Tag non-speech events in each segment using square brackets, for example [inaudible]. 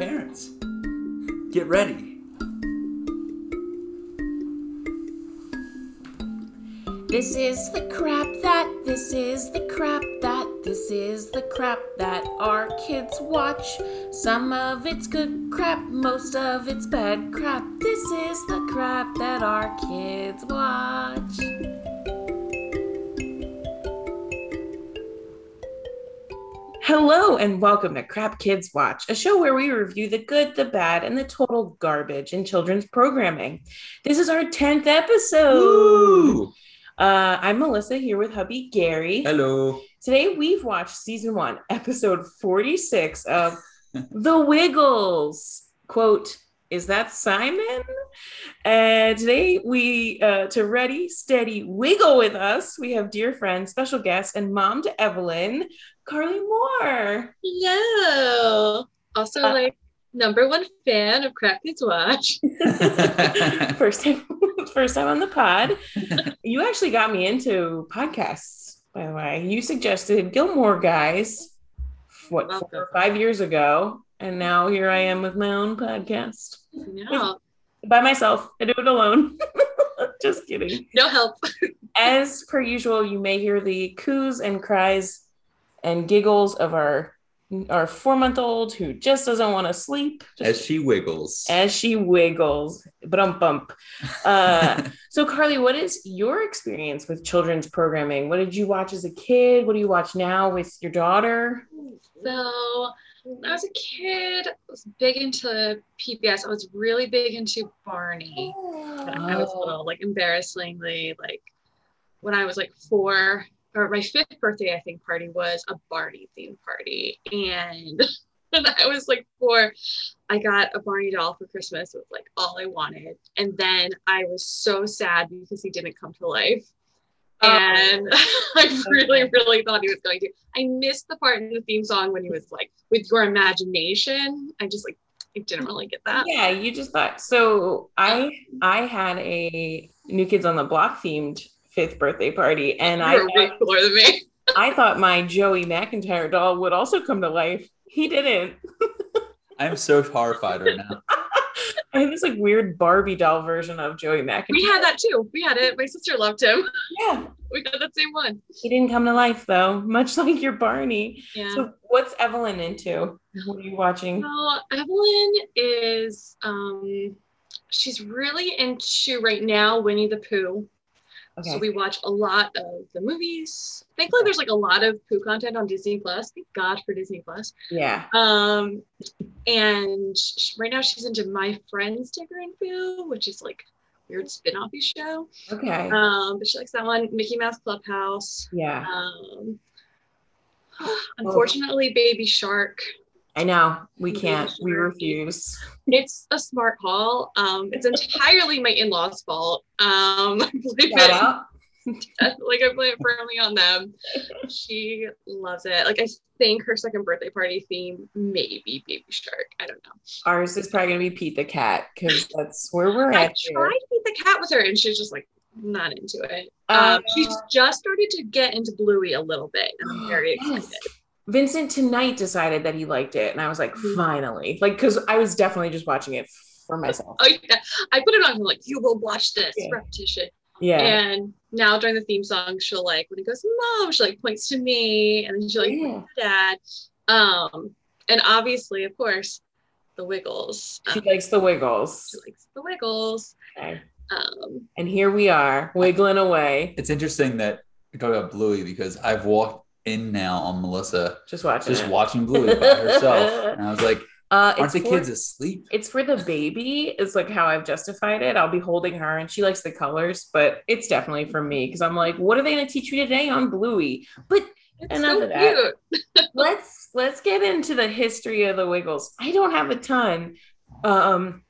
parents. Get ready. This is the crap that, this is the crap that, this is the crap that our kids watch. Some of it's good crap, most of it's bad crap. This is the crap that our kids watch. Hello and welcome to Crap Kids Watch, a show where we review the good, the bad, and the total garbage in children's programming. This is our 10th episode. Uh, I'm Melissa here with hubby Gary. Hello. Today we've watched season one, episode 46 of [laughs] The Wiggles. Quote, is that Simon? And today we, uh, to ready, steady, wiggle with us, we have dear friend, special guest, and mom to Evelyn, Carly Moore. Hello. Also, Uh, like number one fan of Crap Kids Watch. [laughs] [laughs] first time, [laughs] first time on the pod. you actually got me into podcasts, by the way. You suggested Gilmore Guys, what, four or five years ago. And now here I am with my own podcast No, by myself. I do it alone. Just kidding. no help. As per usual, you may hear the coos and cries and giggles of our our four month old who just doesn't want to sleep. Just As she wiggles. as she wiggles. But um bump. Uh, [laughs] so Carly, what is your experience with children's programming? What did you watch as a kid? What do you watch now with your daughter? So, when I was a kid, I was big into PBS. I was really big into Barney. When I was Oh. little, like embarrassingly, like when I was like four, or my fifth birthday, I think, party was a Barney themed party. And [laughs] when I was like four, I got a Barney doll for Christmas. It was like all I wanted. And then I was so sad because he didn't come to life. Oh. And [laughs] I really, really thought he was going to. I missed the part in the theme song when he was like, with your imagination. I just like, I didn't really get that. Yeah, you just thought so. I um, I had a New Kids on the Block themed fifth birthday party, and I You're way cooler than me. I thought my Joey McIntyre doll would also come to life. He didn't. [laughs] I'm so horrified right now. [laughs] I had this like weird Barbie doll version of Joey McIntyre. We had that too. We had it. My sister loved him. yeah, [laughs] We had that same one. he didn't come to life though, much like your Barney. Yeah. So what's Evelyn into? What are you watching? So Evelyn is um she's really into right now Winnie the Pooh. Okay. So we watch a lot of the movies. Thankfully there's like a lot of Pooh content on Disney Plus. Thank God for Disney Plus. yeah. Um and right now she's into My Friends Tigger and Pooh, which is like weird spin-offy show. Okay. Um but she likes that one. Mickey Mouse Clubhouse. yeah. Um unfortunately Baby Shark. I know. We can't. We refuse. It's a smart haul. Um, it's entirely my in-laws' fault. Um, [laughs] I blame it, [laughs] like I blame it firmly on them. She loves it. Like I think her second birthday party theme may be Baby Shark. I don't know. Ours is probably gonna be Pete the cat because that's where we're I at. here. tried Pete the cat with her, and she's just like not into it. Uh, Um, she's just started to get into Bluey a little bit, and I'm very [gasps] Yes. Excited. Vincent tonight decided that he liked it, and I was like, Mhm. finally, like, because I was definitely just watching it for myself. Oh yeah, I put it on. Like, you will watch this Yeah. repetition. Yeah, And now during the theme song, she'll like when he goes, Mom, she like points to me and then she like Yeah. dad. Um, and obviously, of course, the Wiggles. she Um, likes the Wiggles. she likes the Wiggles. Okay. Um, And here we are, wiggling away, It's interesting that you're talking about Bluey because I've walked in now on Melissa just watching. just it. watching Bluey by herself. [laughs] And I was like, Uh, aren't it's the for, kids asleep? It's for the baby. Is like how I've justified it. I'll be holding her, and she likes the colors, but it's definitely for me because I'm like, what are they going to teach me today on Bluey? But it's Enough so of that. [laughs] let's let's get into the history of the Wiggles. I don't have a ton. Um,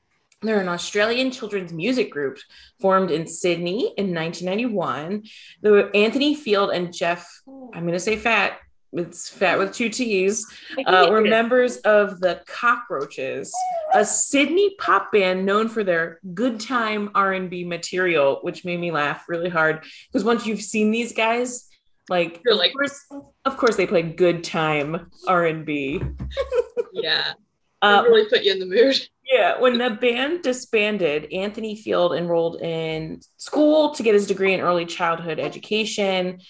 they're an Australian children's music group formed in Sydney in 1991. The Anthony Field and Jeff, I'm going to say Fat, it's Fatt with two T's, uh, were members of the Cockroaches, a Sydney pop band known for their good time R&B material, which made me laugh really hard because once you've seen these guys, like, You're of course, of course, they play good time R&B. [laughs] yeah. Uh, really put you in the mood. Yeah, when the band disbanded, Anthony Field enrolled in school to get his degree in early childhood education.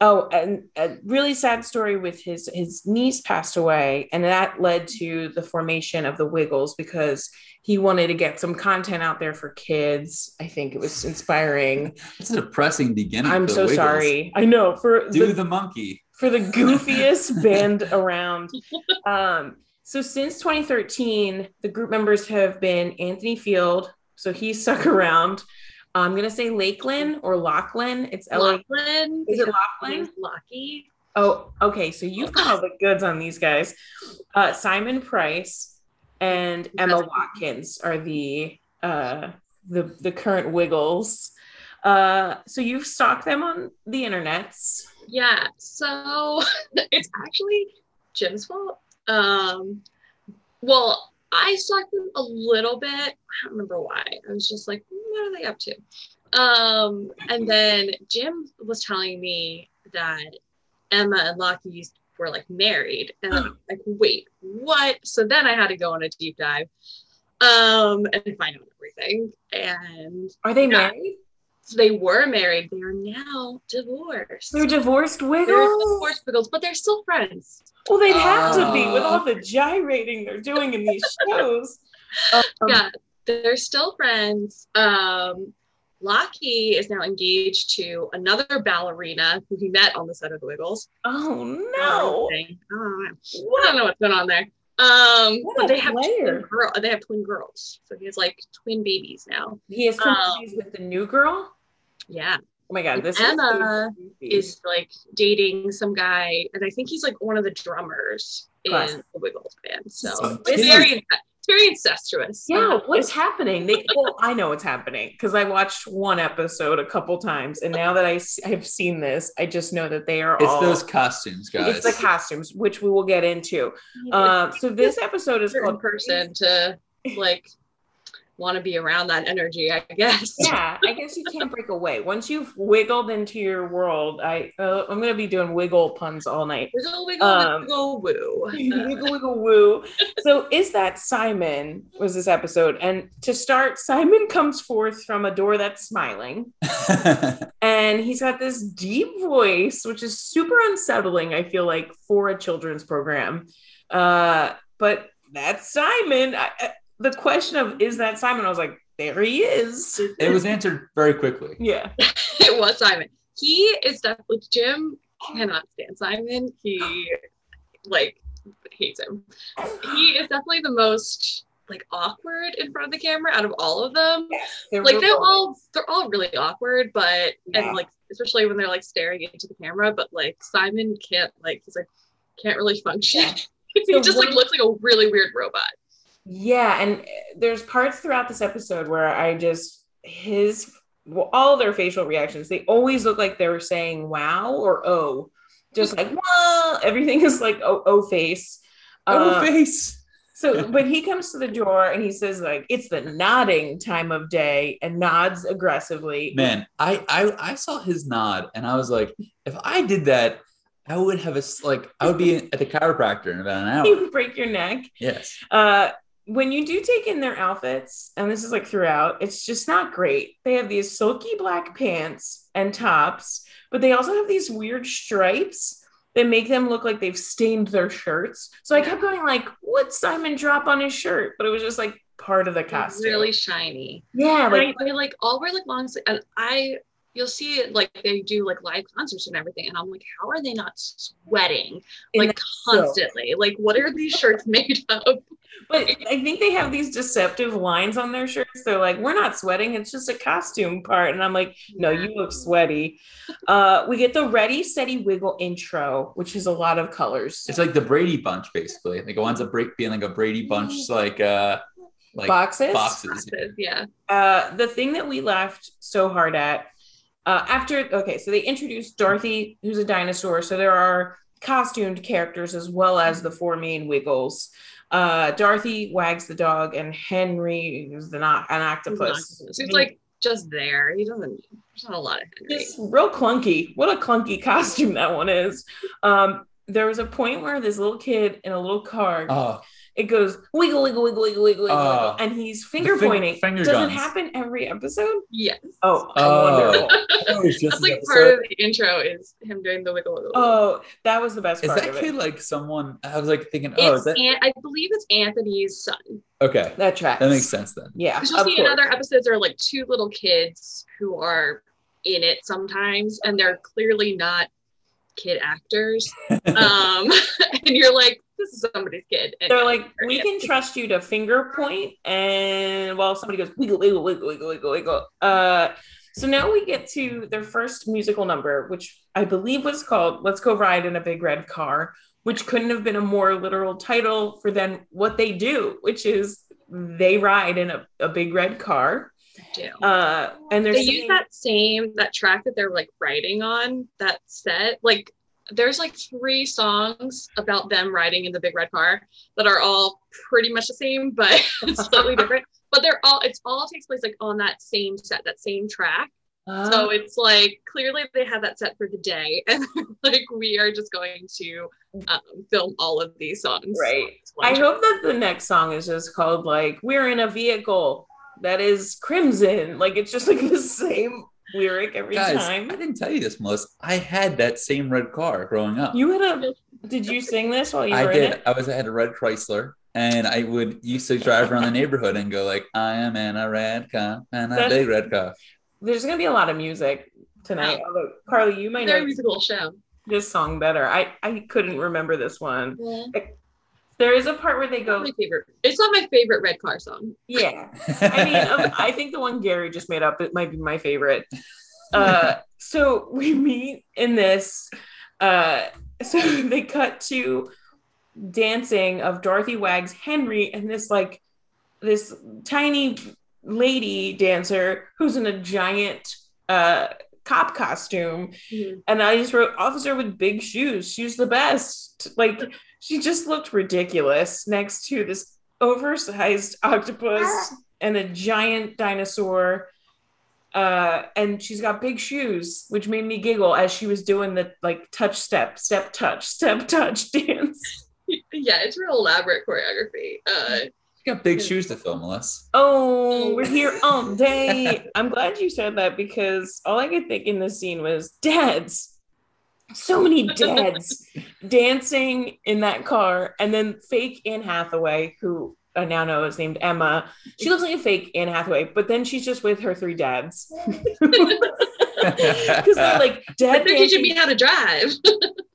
Oh, and a really sad story with his his niece passed away, and that led to the formation of the Wiggles because he wanted to get some content out there for kids. I think it was inspiring. It's a depressing beginning. I'm for so Wiggles. sorry. I know for Do the, the monkey. for the goofiest [laughs] band around. [laughs] Um, so since 2013, the group members have been Anthony Field, so he [laughs] stuck around. I'm gonna say Lakeland or Lachlan. It's L. Lachlan. Is it Lachlan? Lucky. Oh, okay. So you've got all the goods on these guys. Uh, Simon Pryce and Emma Watkins are the uh, the the current Wiggles. Uh, so you've stalked them on the internets. Yeah. So [laughs] it's actually Jim's fault. Um, well, I stalked them a little bit. I don't remember why. I was just like, what are they up to? Um, and then Jim was telling me that Emma and Lockie were like married, and I'm [gasps] like, wait, what? So then I had to go on a deep dive, um, and find out everything. And Are they Yeah. married? So they were married. They are now divorced. They're divorced They're Wiggles. divorced Wiggles, but they're still friends. Well, they'd have to be with all the gyrating they're doing in these [laughs] shows. Um, yeah, they're still friends. Um, Lockie is now engaged to another ballerina who he met on the set of the Wiggles. Oh no! I don't know. I don't know what's going on there. Um, What but a they have player. twin girl. They have twin girls, so he has like twin babies now. He has Um, twins with the new girl. Yeah, Oh my god, this Emma is, is like dating some guy, and I think he's like one of the drummers in the Wiggles band. So So it's very, it's very incestuous. Yeah, Um, what's happening? They, well, I know what's happening because I watched one episode a couple times, and now that I have seen this, I just know that they are It's all. those costumes, guys. it's the costumes, which we will get into. Um, so this episode is certain called person to like want to be around that energy, I guess. Yeah, I guess you can't break away once you've wiggled into your world. I uh, I'm gonna be doing wiggle puns all night. Wiggle, wiggle, Um, wiggle, woo. [laughs] Wiggle wiggle woo. So is that Simon was this episode? And to start, Simon comes forth from a door that's smiling. [laughs] and he's got this deep voice which is super unsettling i feel like for a children's program uh but that's simon I, I- the question of is that simon i was like there he is it was answered very quickly. yeah [laughs] it was Simon. He is definitely Jim cannot stand Simon. He like hates him. He is definitely the most like awkward in front of the camera out of all of them. They're Like they're all they're all really awkward, but Yeah. and like especially when they're like staring into the camera. But like Simon can't like he's like can't really function. Yeah. [laughs] he So just like looks like a really weird robot. Yeah and uh, there's parts throughout this episode where i just his well, all their facial reactions they always look like they were saying wow or oh just like [laughs] wow everything is like oh, oh face Oh, Uh, face. So, but he comes to the door and he says, like, it's the nodding time of day and nods aggressively. Man, I, I I saw his nod and I was like, if I did that, I would have a, like I would be [laughs] at the chiropractor in about an You hour. would break your neck. Yes. Uh, when you do take in their outfits, and this is like throughout, it's just not great. They have these silky black pants and tops, but they also have these weird stripes that make them look like they've stained their shirts. So I kept going like, "What Simon drop on his shirt?" But it was just like part of the costume. Really shiny. yeah, like they like all wear like long sleeve, and I you'll see it like they do like live concerts and everything, and I'm like, how are they not sweating like that silk. constantly? Like, what are these shirts made [laughs] of? But I think they have these deceptive lines on their shirts. They're like, "We're not sweating; it's just a costume part." And I'm like, "No, you look sweaty." Uh, we get the Ready, Steady, Wiggle intro, which is a lot of colors. It's like the Brady Bunch, basically. Like it winds up break, being like a Brady Bunch, like uh, like boxes. boxes. Yeah, Uh, the thing that we laughed so hard at uh, after. Okay, so they introduced Dorothy, who's a dinosaur. So there are costumed characters as well as the four main Wiggles. Uh, Dorothy wags the dog, and Henry is the not an octopus. He's like just there. He doesn't. There's not a lot of Henry. It's real clunky. What a clunky [laughs] costume that one is. Um, there was a point where this little kid in a little car Oh, it goes wiggle, wiggle, wiggle, wiggle, wiggle, wiggle, Oh. and he's finger fing- pointing. finger Does guns. it happen every episode? Yes. Oh, Oh. wonderful. Oh, it's just That's like this part of the intro is him doing the wiggle wiggle. Oh, that was the best Is part that of kid like someone? I was like thinking, oh, it's is that An- I believe it's Anthony's son. okay? That tracks. That makes sense then. Yeah, Because you'll of see in other episodes, there are like two little kids who are in it sometimes, and they're clearly not kid actors. [laughs] um, [laughs] and you're like, this is somebody's kid. And They're like, we can trust you to finger point, and while somebody goes wiggle, wiggle, wiggle, wiggle, wiggle, wiggle. Uh, so now we get to their first musical number, which I believe was called "Let's Go Ride in a Big Red Car," which couldn't have been a more literal title for then what they do, which is they ride in a, a big red car, do. uh, and they're they singing- use that same that track that they're like writing on that set like there's like three songs about them riding in the big red car that are all pretty much the same but [laughs] slightly [laughs] different. But they're all it's all takes place like on that same set that same track. Uh, so it's like clearly they had that set for the day [laughs] and like we are just going to um, film all of these songs. Right. I hope that the next song is just called like "We're in a vehicle that is crimson." Like it's just like the same lyric every Guys, time. I didn't tell you this, Melissa. I had that same red car growing up. You had a. Did you sing this while you I were in did. it? I was I had a red Chrysler, and I would used to drive around the neighborhood and go like, "I am in a red car, and a That's- big red car." There's gonna be a lot of music tonight. Oh. Although Carly, you might Very know musical show this song better. I I couldn't remember this one. There is a part where they not go, my favorite it's not my favorite red car song yeah. I mean, um, I think the one Gary just made up it might be my favorite. Uh, [laughs] so we meet in this. Uh, so [laughs] they cut to dancing of Dorothy Wags Henry and this like this tiny lady dancer who's in a giant uh cop costume and I just wrote officer with big shoes. She's the best. Like she just looked ridiculous next to this oversized [laughs] octopus and a giant dinosaur. Uh, and she's got big shoes, which made me giggle as she was doing the like touch step, step touch, step [laughs] touch dance. yeah, it's real elaborate choreography. Uh, You got big shoes to fill, Melissa. Oh, we're here [laughs] all day. I'm glad you said that because all I could think in this scene was dads. So many [laughs] dads dancing in that car, and then fake Anne Hathaway, who I now know is named Emma. She looks like a fake Anne Hathaway, but then she's just with her three dads [laughs] because they're like dad but they're teaching me how to drive. [laughs]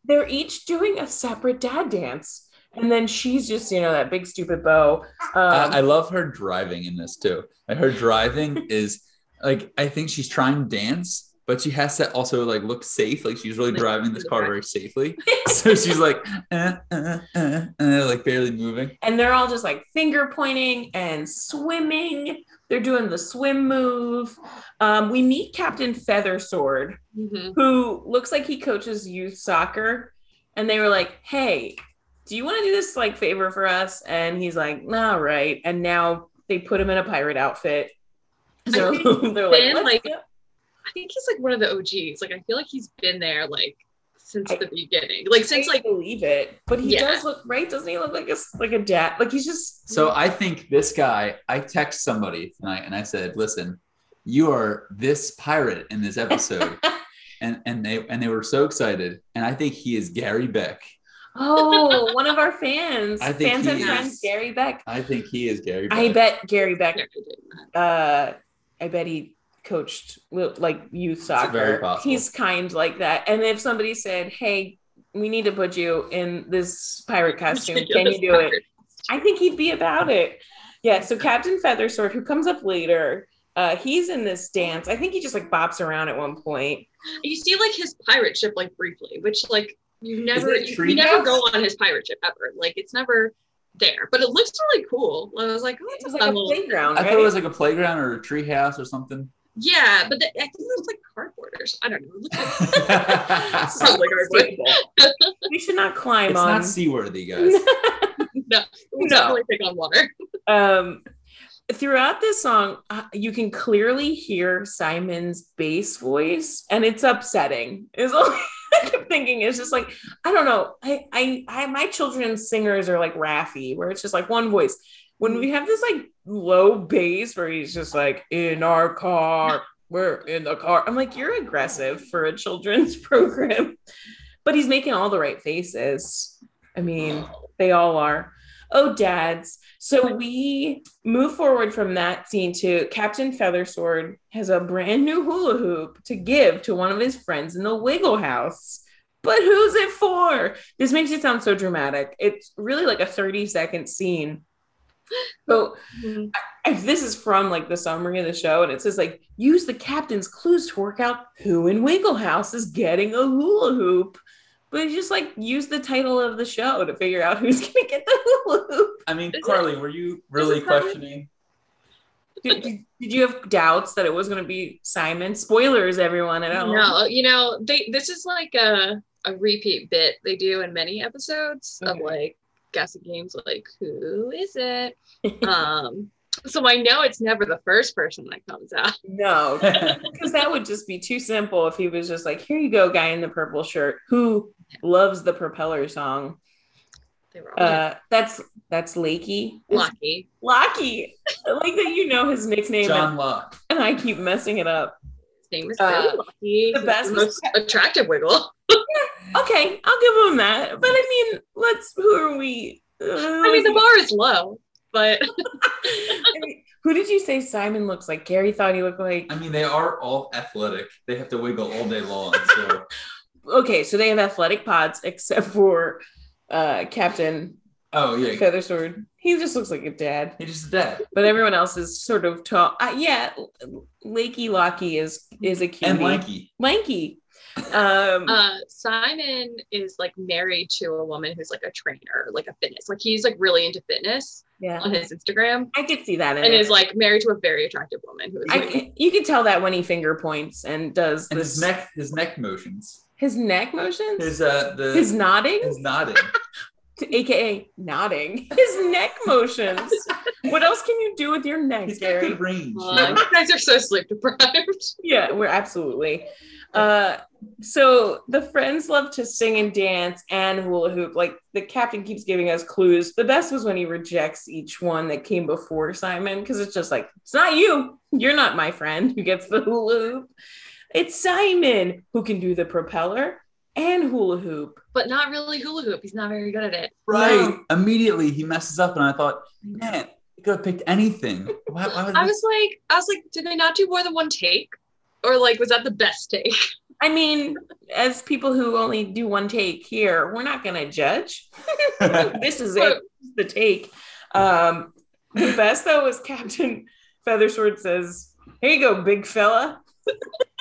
They're each doing a separate dad dance, and then she's just you know that big stupid bow. Um, I, I love her driving in this too. Like her driving is like I think she's trying to dance, but she has to also like look safe. Like she's really Like, driving this car very safely. [laughs] so she's like, uh, uh, uh, uh, like barely moving. and they're all just like finger pointing and swimming. They're doing the swim move. Um, we meet Captain Feathersword, Mhm. who looks like he coaches youth soccer. And they were like, "Hey, do you want to do this like favor for us?" And he's like, "Nah, right." And now they put him in a pirate outfit. So think [laughs] they're like, Ben, "Let's like, go." I think he's like one of the OGs. Like I feel like he's been there like since I- the beginning. Like since I like believe it, but he Yeah. does look right. Doesn't he look like a like a dad? Like he's just So I think this guy, I text somebody tonight and I said, listen, you are this pirate in this episode. [laughs] and and they and they were so excited. And I think he is Gary Beck. Oh, one of our fans. [laughs] I think fans and is. friends, Gary Beck. I think he is Gary Beck. I bet Gary Beck. Yeah, I did that. Uh, I bet he coached like youth soccer. very. He's kind like that. And if somebody said, "Hey, we need to put you in this pirate costume. Can you do it?" I think he'd be about it. Yeah. So Captain Feathersword, who comes up later, uh, he's in this dance. I think he just like bops around at one point. You see like his pirate ship like briefly, which like you never you, you never go on his pirate ship ever. Like it's never there. But it looks really cool. I was like, oh, It it's was a like a fun little playground, I thought it was like a playground or a tree house or something. Yeah, but the, I think it was like cardboard or s- I don't know. It looks like [laughs] Sounds like cardboard. [laughs] we should not climb on. not seaworthy, [laughs] guys. no, it would No. definitely take on water. um throughout this song uh, you can clearly hear simon's bass voice and it's upsetting it's all I kept thinking it's just like I don't know. I, I I my children's singers are like Raffi, where it's just like one voice. When we have this like low bass where he's just like in our car, we're in the car. I'm like, you're aggressive for a children's [laughs] program, but he's making all the right faces. I mean, they all are. Oh, dads. So we move forward from that scene to Captain Feathersword has a brand new hula hoop to give to one of his friends in the Wiggle House. But who's it for? This makes it sound so dramatic. It's really like a 30 second scene. So Mhm. if this is from like the summary of the show and it says like use the captain's clues to work out who in Wiggle House is getting a hula hoop. But you just like use the title of the show to figure out who's [laughs] gonna get the hula hoop. I mean, Is it- Carly, were you really questioning? Did, did, did you have doubts that it was gonna be Simon? Spoilers, everyone. I don't No, you know, they this is like a a repeat bit they do in many episodes of Okay. Like guessing games like who is it? [laughs] um so I know it's never the first person that comes out. No, [laughs] because that would just be too simple if he was just like, here you go, guy in the purple shirt who loves the propeller song. They were all Uh, that's that's Lakey. lucky. Locky. I like that you know his nickname John and, Locke. and I keep messing it up. His name is Uh, very lucky. the best the most attractive wiggle. [laughs] Okay, I'll give him that. But I mean, let's who are we? Uh, I mean the bar is low, but [laughs] [laughs] who did you say Simon looks like? Gary thought he looked like I mean, they are all athletic. They have to wiggle all day long. So [laughs] okay, so they have athletic pods except for uh Captain Oh yeah, Feathersword. He just looks like a dad, he just dead. but everyone else is sort of tall. Uh, yeah, Lakey Locky is is a cutie. And lanky. lanky. Um, uh Simon is like married to a woman who's like a trainer, like a fitness. Like he's like really into fitness yeah, on his Instagram I could see that. In and it. is like married to a very attractive woman who is like, can- you can tell that when he finger points and does And this his neck, his neck motions. his neck motions, His uh, the his nodding, his nodding. [laughs] aka nodding, his neck motions. what else can you do with your neck, He's got good range. you "Aw, know? you guys are so sleep deprived. Yeah, we're absolutely. Uh, so the friends love to sing and dance and hula hoop. Like the captain keeps giving us clues. The best was when he rejects each one that came before Simon because it's just like it's not you. You're not my friend who gets the hula hoop. It's Simon who can do the propeller and hula hoop. But not really hula hoop. He's not very good at it. Right. No. Immediately he messes up, and I thought, man, he could have picked anything. Why, why would I he- was like, I was like, did they not do more than one take? Or like, was that the best take? [laughs] I mean, as people who only do one take here, we're not going to judge. [laughs] this is it. This is the take. Um, the best though was Captain Feathersword says, "Here you go, big fella." [laughs] and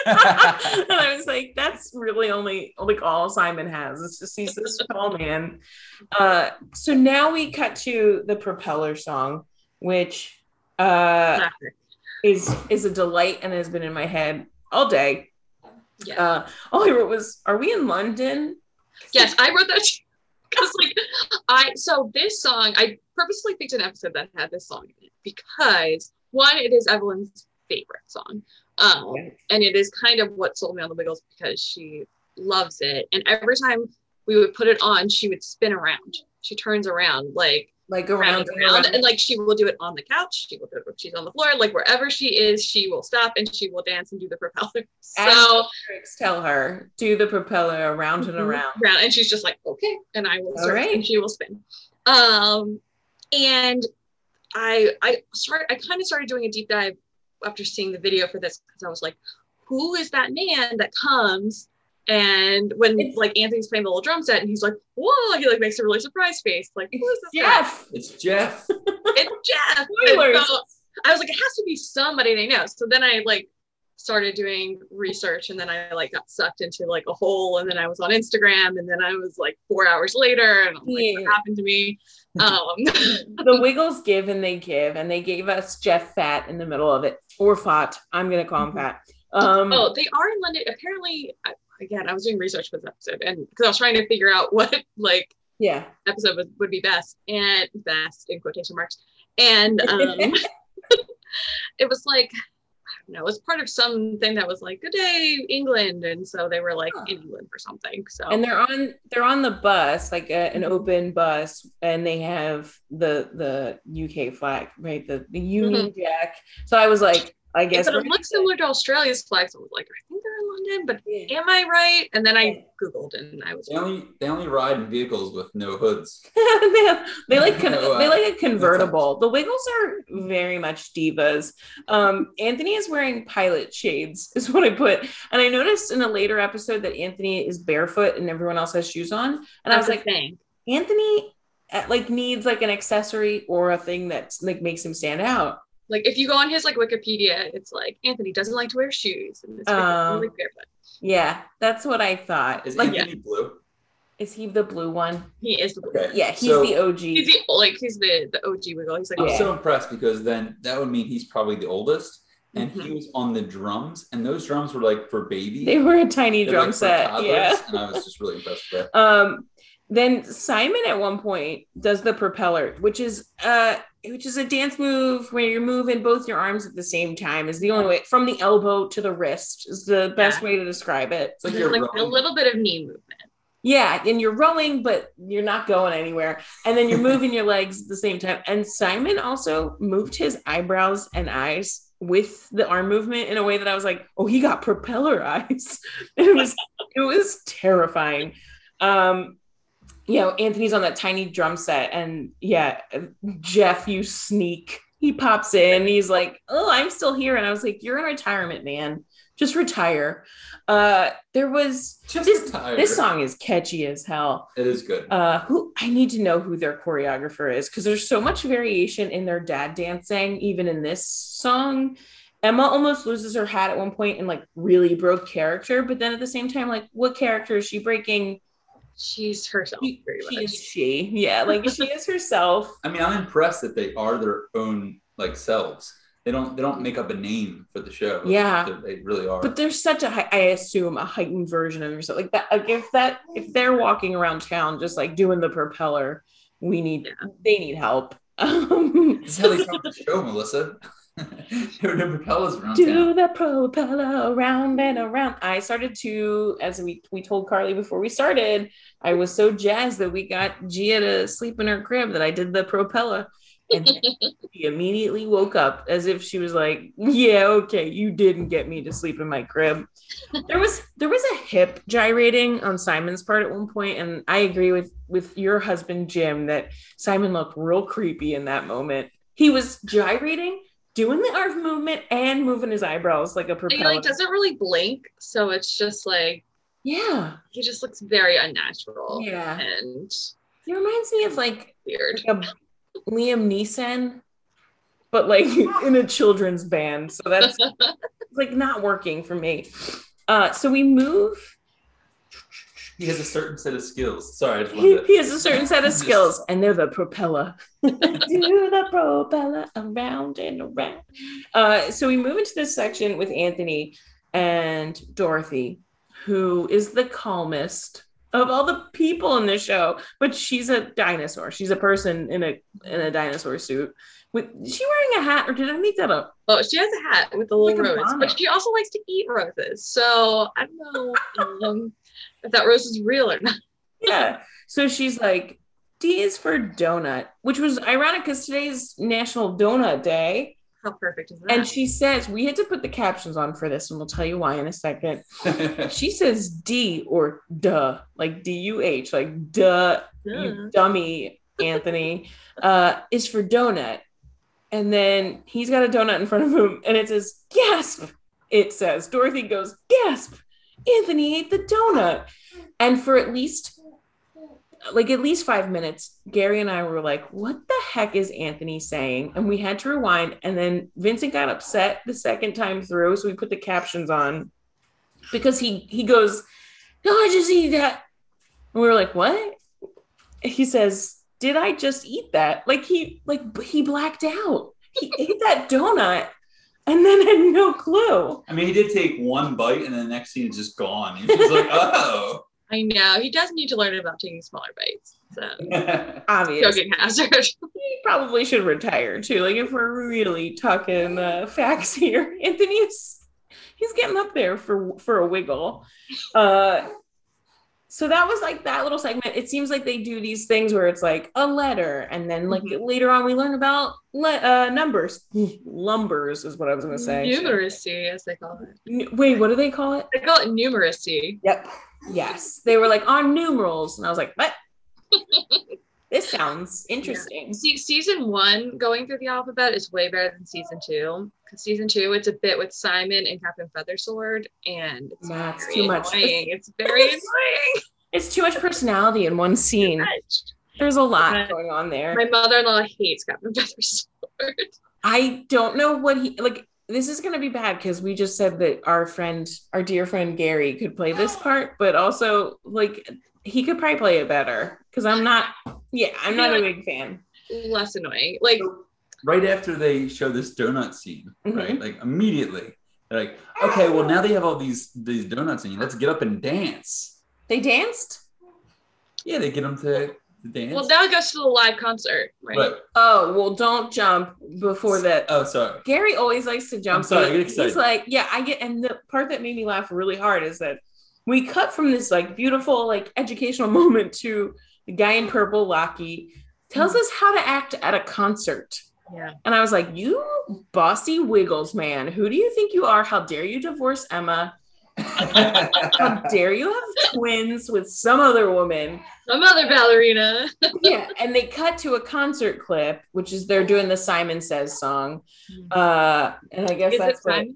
I was like, "That's really only like all Simon has. It's just he's this tall man." Uh, so now we cut to the propeller song, which uh, Classic. Is is a delight and has been in my head all day. Yeah. Uh, all I wrote was, "Are we in London?" Yes, I wrote that [laughs] because like I so this song I purposely picked an episode that had this song in it because one it is Evelyn's favorite song, um, and it is kind of what sold me on the Wiggles because she loves it, and every time we would put it on, she would spin around. She turns around like Like around around, and around, and like she will do it on the couch. She will do it when she's on the floor, like wherever she is, she will stop and she will dance and do the propeller. [laughs] So tell her, do the propeller around and Mhm. around. around and she's just like okay and i will start right. and she will spin um and i i start i kind of started doing a deep dive after seeing the video for this because i was like who is that man that comes and when It's- like anthony's playing the little drum set and he's like whoa he like makes a really surprised face like who is this guy? Jeff. it's Jeff. [laughs] it's jeff [laughs] Spoilers. So i was like it has to be somebody they know so then i like started doing research and then I like got sucked into like a hole and then I was on Instagram and then I was like four hours later and I'm like Yeah. what happened to me [laughs] um the Wiggles give and they give, and they gave us Jeff Fatt in the middle of it, or Fat. I'm gonna call him Fat. Um, oh they are in London apparently I- again I was doing research for this episode and because I was trying to figure out [laughs] what like yeah. episode would, would be best and best in quotation marks and [laughs] um [laughs] it was like I don't know, it was part of something that was like, "Good day, England," and so they were like Huh. in England for something. So and they're on they're on the bus like a, an open bus and they have the the uk flag right the, the union jack so i was like i Yeah, guess but it looks similar to Australia's flag. So I was like, I think they're in London, but am I right? And then I googled and I was They only they only ride in vehicles with no hoods. [laughs] they, they like con- [laughs] Oh, wow. they like a convertible. The Wiggles are very much divas. Um, Anthony is wearing pilot shades, is what I put. And I noticed in a later episode that Anthony is barefoot and everyone else has shoes on. And I was like, saying, Anthony uh, like needs like an accessory or a thing that's like makes him stand out. Like if you go on his like Wikipedia, it's like Anthony doesn't like to wear shoes and it's Oh. really barefoot. Yeah, that's what I thought. Is like, Anthony blue? is he the blue one? He is the Okay. Yeah, he's So- the OG. he's the like he's the the OG wiggle. He's like I'm Yeah. so impressed because then that would mean he's probably the oldest, and he Mhm. was on the drums, and those drums were like for babies. they were a tiny They're, drum like, set. toddlers, Yeah. and I was just really impressed with that. Um, then Simon at one point does the propeller, which is uh which is a dance move where you're moving both your arms at the same time is the only way from the elbow to the wrist is the best Yeah. way to describe it. It's like There's like a little bit of knee movement. Yeah, and you're rowing, but you're not going anywhere. And then you're moving your legs at the same time. And Simon also moved his eyebrows and eyes with the arm movement in a way that I was like, oh, he got propeller [laughs] eyes. it was it was terrifying. Um, you know, Anthony's on that tiny drum set, and yeah, Jeff, you sneak. He pops in, he's like, Oh, I'm still here. And I was like, You're in retirement, man. Just retire. Uh there was Just this, retire. this song is catchy as hell. It is good. Uh, who I need to know who their choreographer is because there's so much variation in their dad dancing, even in this song. Emma almost loses her hat at one point and like really broke character, but then at the same time, like what character is she breaking? She's herself She, very she much. is she, yeah, like she is herself. [laughs] I mean, I'm impressed that they are their own like selves. They don't they don't make up a name for the show. Yeah. They- they really are. But there's such a, hi- I assume, a heightened version of yourself. Like that, like if that, if they're walking around town just like doing the propeller, we need, Yeah. they need help. [laughs] Um, this is how they start the show, Melissa. [laughs] [laughs] there were no propellers around do town. the propeller around and around. I started to, as we we told Carly before we started, I was so jazzed that we got Gia to sleep in her crib that I did the propeller. And [laughs] she immediately woke up as if she was like, "Yeah, okay, you didn't get me to sleep in my crib." There was there was a hip gyrating on Simon's part at one point, and I agree with with your husband Jim that Simon looked real creepy in that moment. He was gyrating, doing the arm movement, and moving his eyebrows like a And he like doesn't really blink, so it's just like yeah, he just looks very unnatural yeah. and He reminds me of like weird. like Liam Neeson, but like [laughs] in a children's band. So that's [laughs] like not working for me. Uh, so we move. He has a certain set of skills. Sorry, I just He, he has a certain set of [laughs] skills, and they're the propeller. [laughs] Do the propeller around and around. Uh, so we move into this section with Anthony and Dorothy, who is the calmest of all the people in the show, but she's a dinosaur. She's a person in a in a dinosaur suit. With is she wearing a hat, or did I make that up? Oh, she has a hat with the little Like rose, bonnet. but she also likes to eat roses. So I don't know [laughs] um, if that rose is real or not. Yeah. So she's like, D is for donut, which was ironic because today's National Donut Day. How perfect is that? And she says, we had to put the captions on for this, and we'll tell you why in a second. [laughs] She says D or duh, like D U H, like duh, you dummy, Anthony, uh, is for donut. And then he's got a donut in front of him, and it says, gasp. It says, Dorothy goes, gasp. Anthony ate the donut. And for at least, like at least five minutes, Gary and I were like, what the heck is Anthony saying? And we had to rewind. And then Vincent got upset the second time through. So we put the captions on because he he goes, No, I just eat that. And we were like, What? He says, Did I just eat that? Like he like he blacked out. He ate that donut and then had no clue. I mean, he did take one bite, and then the next scene is just gone. He was just like, "Oh, [laughs] I know he does need to learn about taking smaller bites. So [laughs] obviously, hazard. [laughs] He probably should retire too. Like if we're really talking uh, facts here, Anthony's he's getting up there for for a wiggle. Uh, so that was like that little segment. It seems like they do these things where it's like a letter, and then like Mhm. later on we learn about le- uh, numbers. Lumbers is what I was gonna say. Numeracy, as they call it. N- Wait, what do they call it? They call it numeracy. Yep. Yes, they were like on numerals, and I was like, what? [laughs] this sounds interesting. See, season one going through the alphabet is way better than season two. Season two, it's a bit with Simon and Captain Feathersword, and it's very too much. Annoying. It's very [laughs] annoying. It's too much personality in one scene. There's a lot Right. going on there. My mother-in-law hates Captain [laughs] Feathersword. I don't know what he like. This is gonna be bad because we just said that our friend, our dear friend Gary, could play this [gasps] part, but also like he could probably play it better. Because I'm not. Yeah, I'm not a big fan. Less annoying. Like right after they show this donut scene, right? Mhm. Like immediately, they're like, okay, well now they have all these these donuts and let's get up and dance. They danced. Yeah, they get them to, to dance. Well, now it goes to the live concert, right? But Oh well, don't jump before that. oh, sorry. Gary always likes to jump. I'm sorry, I get He's like, yeah, I get. And the part that made me laugh really hard is that we cut from this like beautiful like educational [laughs] moment to the guy in purple, Locky, tells us how to act at a concert. Yeah. And I was like, you bossy wiggles, man. Who do you think you are? How dare you divorce Emma? How dare you have twins with some other woman? Some other ballerina. [laughs] yeah, and they cut to a concert clip, which is they're doing the Simon Says song. Uh, and I guess Is that's what?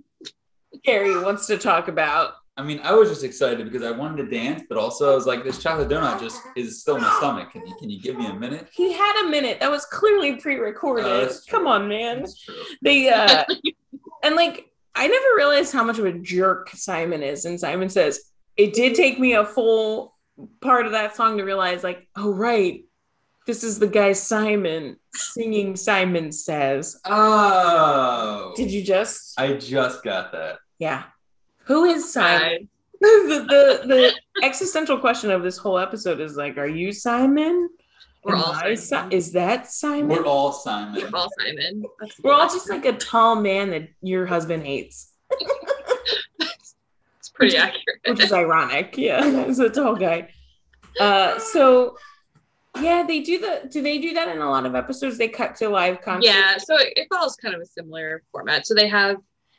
Carrie wants to talk about. I mean, I was just excited because I wanted to dance, but also I was like, this chocolate donut just is still in my stomach. Can you can you give me a minute? He had a minute that was clearly pre-recorded. Oh. Come on, man. That's. They uh [laughs] and like I never realized how much of a jerk Simon is. And Simon says, it did take me a full part of that song to realize, like, oh right, this is the guy Simon singing Simon Says. Oh, Did you just I just got that. yeah. Who is Simon? [laughs] The, the the existential question of this whole episode is like, are you Simon? We're Am all Simon. Si- is that Simon? We're all Simon. We're all Simon. That's We're all just like a tall man that your husband hates, it's pretty accurate. which is ironic. Yeah, [laughs] he's a tall guy. Uh, so yeah, they do the. Do they do that in a lot of episodes? They cut to live concert. Yeah, so it, it follows kind of a similar format. So they have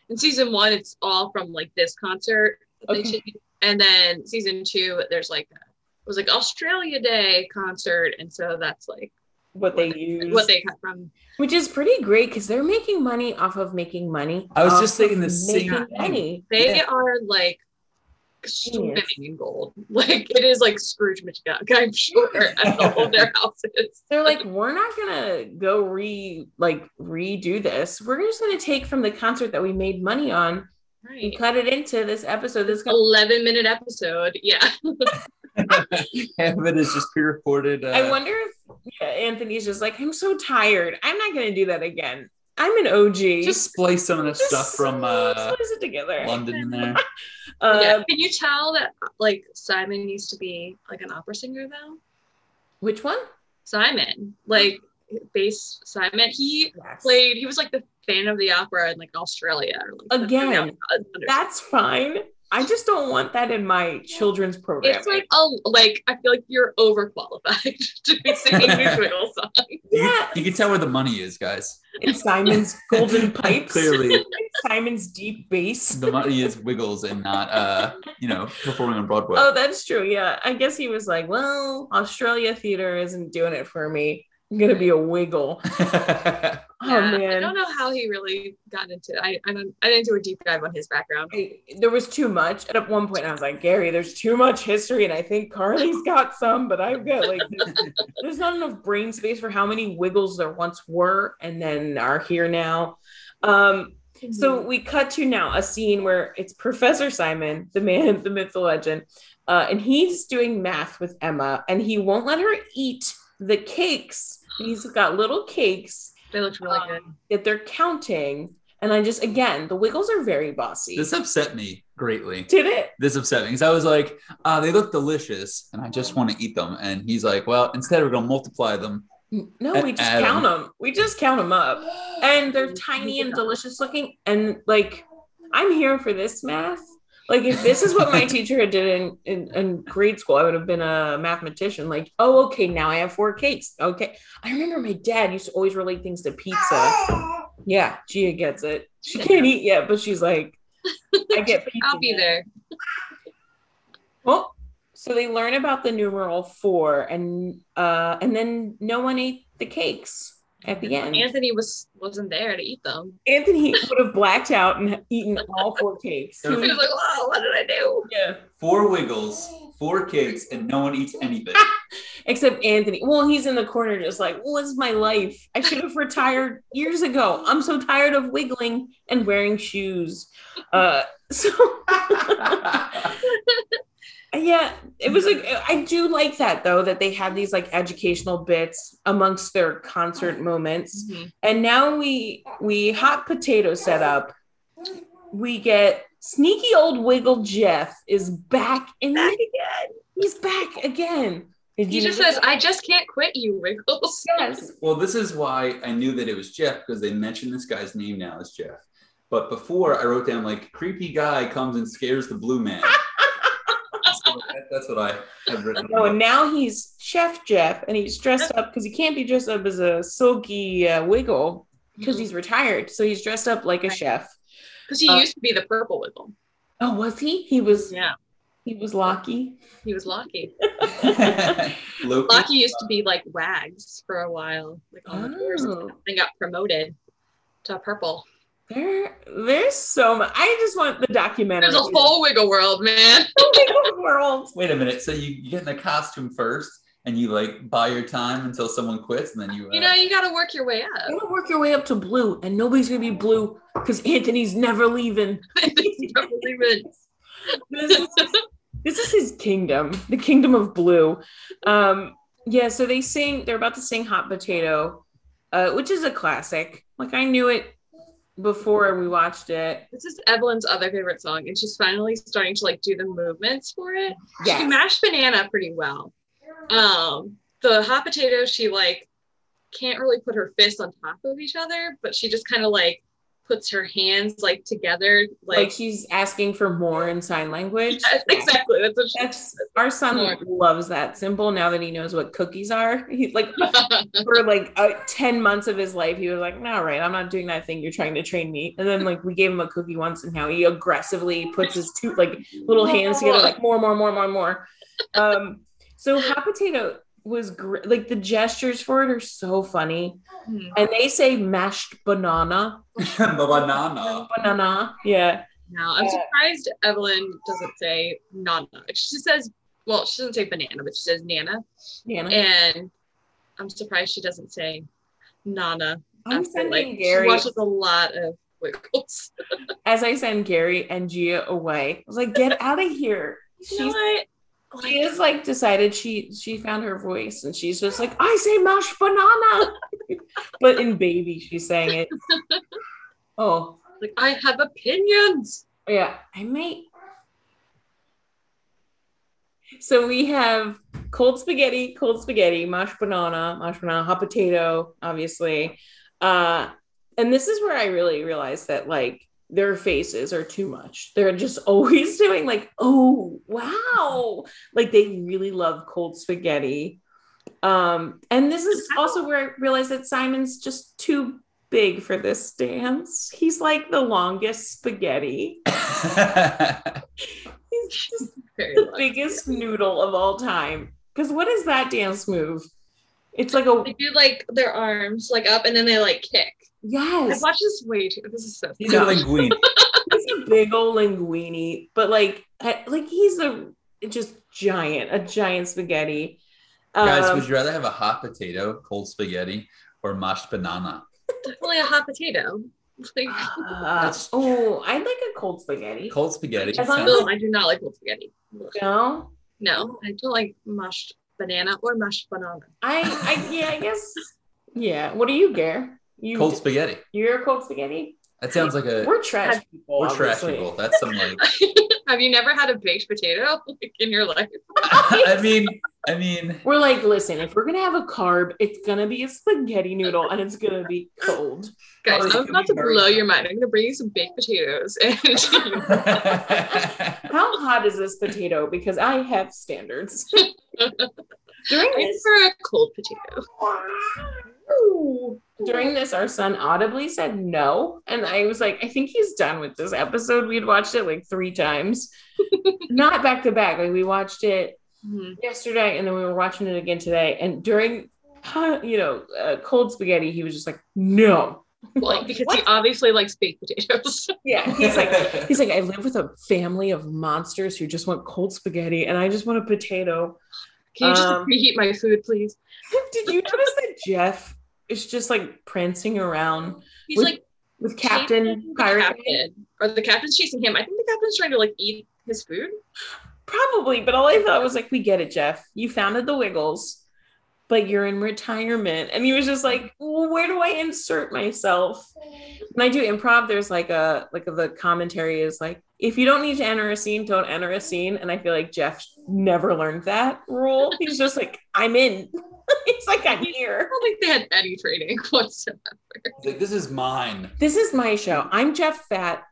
in season one, it's all from like this concert Okay. and then season two, there's like a, it was like Australia Day concert, and so that's like what they use, what they cut from. which is pretty great because they're making money off of making money. I was just thinking the same thing. money. They Yeah. are like swimming Genius. in gold. [laughs] Like it is like Scrooge McDuck, I'm sure, at [laughs] all of their houses. They're like, we're not gonna go re like redo this. We're just gonna take from the concert that we made money on and cut it into this episode. This gonna 11 minute episode. Yeah. Half of it is just pre-recorded. Uh, I wonder if yeah, Anthony's just like, I'm so tired. I'm not gonna do that again. I'm an OG. just splice some of the Just stuff from uh, slice it together. London in there. [laughs] Uh, yeah. Can you tell that like Simon used to be like an opera singer though? Which one? Simon, like bass Simon, he Yes. played. He was like the fan of the opera in like Australia. Or, like, Again, under- That's fine. I just don't want that in my children's program. it's like oh, like I feel like you're overqualified [laughs] to be singing [laughs] these little songs. Yeah, you can tell where the money is, guys. it's Simon's golden [laughs] pipes. Clearly, Simon's deep bass. the money is Wiggles and not, uh, you know, performing on Broadway. Oh, that's true. Yeah. I guess he was like, well, Australia theater isn't doing it for me. I'm going to be a wiggle. Oh, Yeah, I don't know how he really got into. I I don't. I didn't do a deep dive on his background. I- there was too much. At one point, I was like, Gary, there's too much history. And I think Carly's [laughs] got some, but I've got like, there's, there's not enough brain space for how many wiggles there once were and then are here now. Um, So we cut to now a scene where it's Professor Simon, the man, the myth, the legend, uh, and he's doing math with Emma, and he won't let her eat the cakes. He's got little cakes they looked really good. um, that they're counting, And I just again, the Wiggles are very bossy. This upset me greatly. Did it? This upset me because I was like, uh, they look delicious and I just want to eat them. And he's like, well, instead we're going to multiply them. No, we just Adam. count them. We just count them up, and they're [gasps] tiny and delicious looking. And like, I'm here for this math. Like, if this is what my teacher had did in, in in grade school, I would have been a mathematician. Like, oh, okay, now I have four cakes. Okay, I remember my dad used to always relate things to pizza. Yeah, Gia gets it. She [laughs] can't eat yet, but she's like, I get [laughs] pizza. I'll be now. there. Well, so they learn about the numeral four, and uh, and then no one ate the cakes at the end. Anthony was wasn't there to eat them. Anthony [laughs] would have blacked out and eaten all four cakes. He He was was- like, "Wow, what did I do?" yeah. Four wiggles, four cakes, and no one eats anything. [laughs] Except Anthony. Well, he's in the corner just like, what's my life? I should have retired years ago. I'm so tired of wiggling and wearing shoes. Uh, [laughs] so yeah, it was like I do like that though that they had these like educational bits amongst their concert moments. Mm-hmm. And now we we hot potato set up. We get sneaky old wiggle Jeff is back in Back again. He's back again. Did He just notice says, that? "I just can't quit you, Wiggles." yes. well, this is why I knew that it was Jeff because they mentioned this guy's name now as Jeff. But before I wrote down like creepy guy comes and scares the blue man. [laughs] So that- that's what I have written. Oh, and now he's Chef Jeff, and he's dressed up because he can't be dressed up as a silky uh, wiggle because he's retired. So he's dressed up like a chef. Because he Uh, used to be the purple Wiggle. Oh, was he? He was. Yeah, He was Lachy. he was Lachy. [laughs] Loki. Lachy used to be like Wags for a while, like on the tours and Oh. stuff, and got promoted to purple. There, there's so much. I just want the documentary. There's a whole Wiggle world, man. [laughs] whole world. Wait a minute. So you, you get in the costume first and you like buy your time until someone quits and then you. Uh, You know, you got to work your way up. You're gonna work your way up to blue, and nobody's gonna be blue because Anthony's never leaving. [laughs] Don't believe. This is, this is his kingdom, the kingdom of blue. Um, yeah, so they sing. They're about to sing "Hot Potato," uh, which is a classic. Like I knew it before we watched it. This is Evelyn's other favorite song, and she's finally starting to like do the movements for it. She mashed banana pretty well. Um, the hot potato, she like can't really put her fists on top of each other, but she just kind of like puts her hands like together, Like like, she's asking for more in sign language. Yes, exactly. That's what she. That's our son More. loves that symbol now that he knows what cookies are. [laughs] He like [laughs] for like uh, 10 months of his life he was like no right i'm not doing that thing you're trying to train me and then like we gave him a cookie once and now he aggressively puts his two like little hands together like more more more more more um so hot potato was great like the gestures for it are so funny Hmm. and they say mashed banana the [laughs] banana. banana yeah No, I'm surprised Evelyn doesn't say nana. She just says, well, she doesn't say banana, but she says nana. yeah And I'm surprised she doesn't say nana. i'm after, sending like, gary She watches a lot of Wiggles. [laughs] as i send gary and gia away i was like get [laughs] out of here You know she's what? She has like decided she she found her voice and she's just like I say mash banana, [laughs] but in baby she's saying it. [laughs] Oh Like, I have opinions. yeah, I might. So we have cold spaghetti, cold spaghetti, mashed banana, mashed banana, hot potato, obviously. Uh, and this is where I really realized that like their faces are too much. They're just [laughs] always doing like, oh wow, like they really love cold spaghetti. Um, and this is also where I realized that Simon's just too big for this dance. He's like the longest spaghetti. [laughs] He's just Very the long. biggest noodle of all time. Because what is that dance move? It's like a They do like their arms like up and then they like kick. I've yes, watched this way too. This is so He's a linguine. [laughs] he's a big old linguine, but like like he's a just giant, a giant spaghetti. Guys, Um, would you rather have a hot potato, cold spaghetti, or mashed banana? definitely a hot potato. Like, uh, [laughs] oh, I'd like a cold spaghetti. Cold spaghetti. As long as no, I do not like cold spaghetti. No, No, I don't like mashed banana or mashed banana. I, I, yeah, I guess, yeah. What do you, Gare? You, Cold spaghetti. you're a cold spaghetti. That sounds like a We're trash people. we're trash people. That's some like. [laughs] Have you never had a baked potato like, in your life? [laughs] I mean, I mean, We're like, listen, if we're gonna have a carb, it's gonna be a spaghetti noodle and it's gonna be cold. Guys, Oh, I'm could about to blow hot. your mind. I'm gonna bring you some baked potatoes and [laughs] How hot is this potato? Because I have standards. During I'm this, for a cold potato. During this, our son audibly said no, and I was like, I think he's done with this episode. We'd watched it like three times, [laughs] not back to back. Like we watched it Mhm. yesterday, and then we were watching it again today. And during, you know, uh, cold spaghetti, he was just like, no. like because What? he obviously likes baked potatoes. [laughs] Yeah, he's like, he's like, I live with a family of monsters who just want cold spaghetti, and I just want a potato. Can you just Um, reheat my food, please? Did you notice that Jeff is just like prancing around He's with- like with Captain Pirate? Captain, or the captain's chasing him. I think the captain's trying to like eat his food. Probably, but all I thought was like, we get it, Jeff. You founded the Wiggles, but you're in retirement. And he was just like, well, where do I insert myself? When I do improv, there's like a like the commentary is like, if you don't need to enter a scene, don't enter a scene. And I feel like Jeff never learned that rule. He's just like, I'm in. [laughs] He's like, I'm here. I don't think they had any training [laughs] whatsoever. like this is mine. This is my show. I'm Jeff Fatt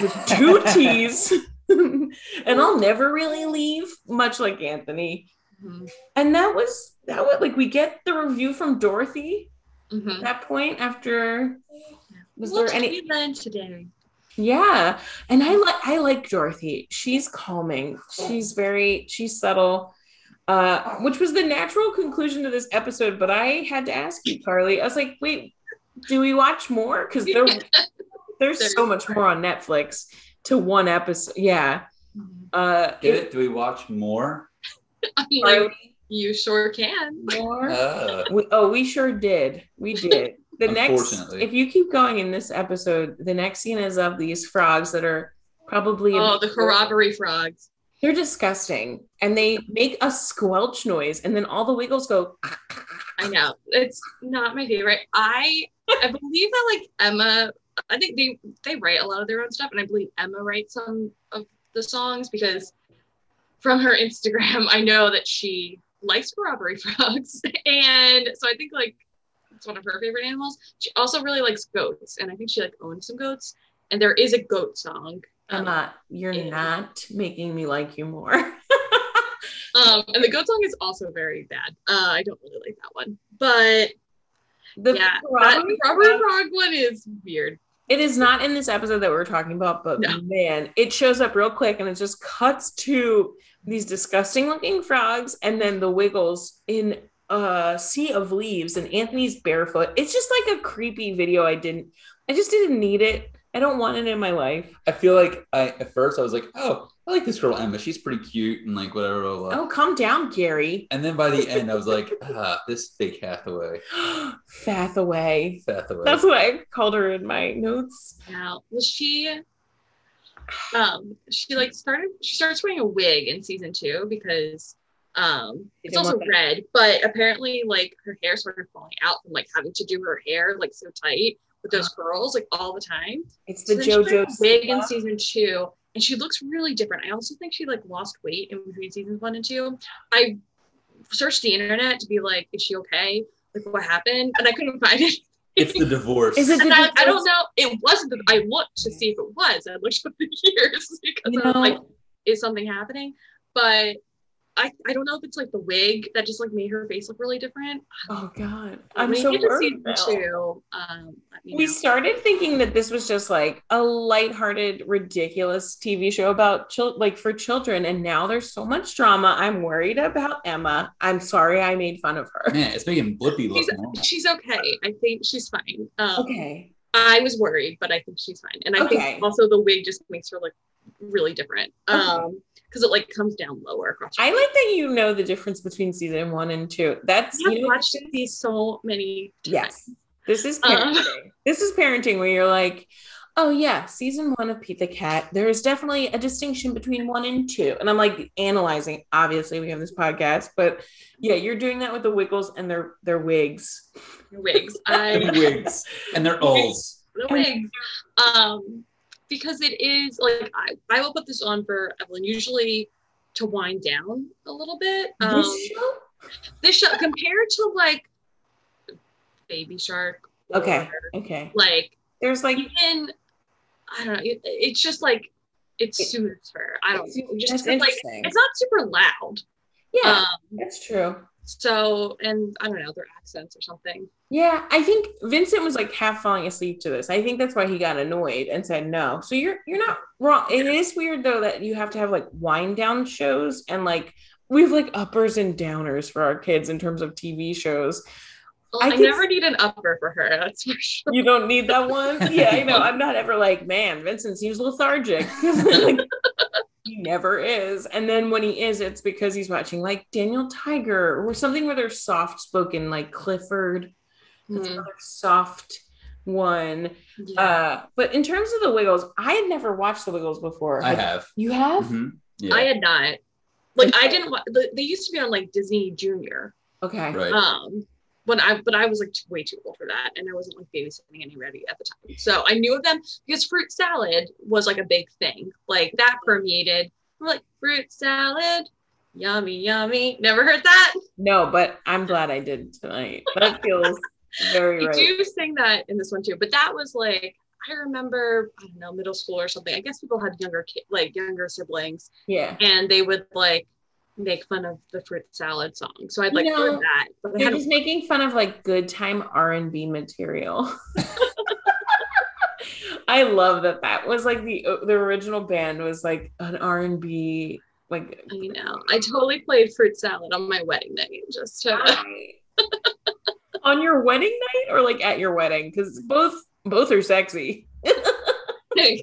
with two [laughs] T's. and I'll never really leave, much like Anthony. Mhm. And that was that was like we get the review from Dorothy Mhm. at that point after was What there any we today? Yeah and i like i like dorothy. She's calming. She's very she's subtle. Uh which was the natural conclusion to this episode but i had to ask you carly. I was like wait do we watch more? Because there, there's [laughs] There's so much more on netflix to one episode yeah. Uh Get it? Do we watch more? I'm like, Carly, you sure can. more? Uh, We, oh, we sure did. We did. The next, Unfortunately. if you keep going in this episode, the next scene is of these frogs that are probably Oh, the corroboree frogs. They're disgusting, and they make a squelch noise, and then all the wiggles go. I know it's not my favorite. I I believe that like Emma, I think they they write a lot of their own stuff, and I believe Emma writes some of the songs because from her Instagram, I know that she likes corroboree [laughs] frogs, and so I think like one of her favorite animals. She also really likes goats, and I think she like owns some goats. And there is a goat song. I'm um, Emma, you're Yeah. not making me like you more. [laughs] um, and the goat song is also very bad. Uh, I don't really like that one, but the yeah, that corroboree corroboree frog- frog one is weird. It is not in this episode that we're talking about, but No. man, it shows up real quick and it just cuts to these disgusting looking frogs and then the wiggles in a sea of leaves and Anthony's barefoot. It's just like a creepy video. I didn't, I just didn't need it. I don't want it in my life. I feel like I at first I was like, oh, I like this girl Emma. She's pretty cute and like whatever. blah, blah, blah. Oh, calm down, Gary. And then by the end, I was like, [laughs] ah, this fake Hathaway. [gasps] Fathaway. Hathaway. That's what I called her in my notes. Now, well, she, um, she like started. She starts wearing a wig in season two because, um, it's also red, but apparently, like her hair started falling out from like having to do her hair like so tight with those curls like all the time. It's the then she JoJo wig in season two, and she looks really different. I also think she like lost weight in between seasons one and two. I searched the internet to be like, is she okay? Like, what happened? And I couldn't find [laughs] it. it's the divorce. Is it And the I, I don't know. It wasn't. The, I looked to see if it was. I looked [laughs] up the years [laughs] because You I was know- like, is something happening? But I, I don't know if it's like the wig that just like made her face look really different. Oh God, I'm When so get to worried. season now. two, um, We know. started thinking that this was just like a lighthearted, ridiculous TV show about chil- like for children, and now there's so much drama. I'm worried about Emma. I'm sorry I made fun of her. Man, it's making Blippi look She's, she's okay. I think she's fine. Um, Okay, I was worried, but I think she's fine. And I Okay. think also the wig just makes her look really different. Um, because it like comes down lower across. I like that you know the difference between season one and two. That's I've you know, watched these so many times. yes. This is Uh. parenting. this is parenting where you're like, oh yeah, season one of Pete the Cat. There is definitely a distinction between one and two, and I'm like analyzing. Obviously, we have this podcast, but yeah, you're doing that with the Wiggles and their their wigs. wigs. [laughs] And I wigs and their ulls. the wigs. Um, because it is like I, I will put this on for Evelyn usually to wind down a little bit. Um, This show? this show compared to like Baby Shark. or, Okay. Okay. Like There's like even I don't know. It, it's just like it suits her. I don't know. Just like it's not super loud. yeah, Um, that's true. So and I don't know their accents or something. Yeah, I think Vincent was like half falling asleep to this. I think that's why he got annoyed and said no. So you're you're not wrong. It is weird though that you have to have like wind down shows and like we have like uppers and downers for our kids in terms of TV shows. Well, I I, never need an upper for her. That's for sure. You don't need that one. Yeah, I know. [laughs] I'm not ever like, man, Vincent seems lethargic. [laughs] Like, he never is. And then when he is, it's because he's watching like Daniel Tiger or something where they're soft spoken, like Clifford. That's Mhm. another soft one. Yeah. Uh, but in terms of the Wiggles, I had never watched the Wiggles before. I have. You have? Mhm. Yeah. I had not. Like I didn't. wa- They used to be on like Disney Junior. Okay. Right. Um, when I but I was like way too old for that, and I wasn't like babysitting anybody at the time. So I knew of them because fruit salad was like a big thing. Like that permeated. We're like fruit salad, yummy, yummy. Never heard that. No, but I'm glad I did tonight. That feels very [laughs] I right. do sing that in this one too, but that was like I remember I don't know middle school or something. I guess people had younger kid like younger siblings, Yeah. and they would like make fun of the fruit salad song. So I'd like heard that, but I They're just making fun of like good time R and B material. [laughs] I love that that was like the uh, the original band was like an R and B like. you know I totally played fruit salad on my wedding night just to [laughs] on your wedding night or like at your wedding because both both are sexy. [laughs]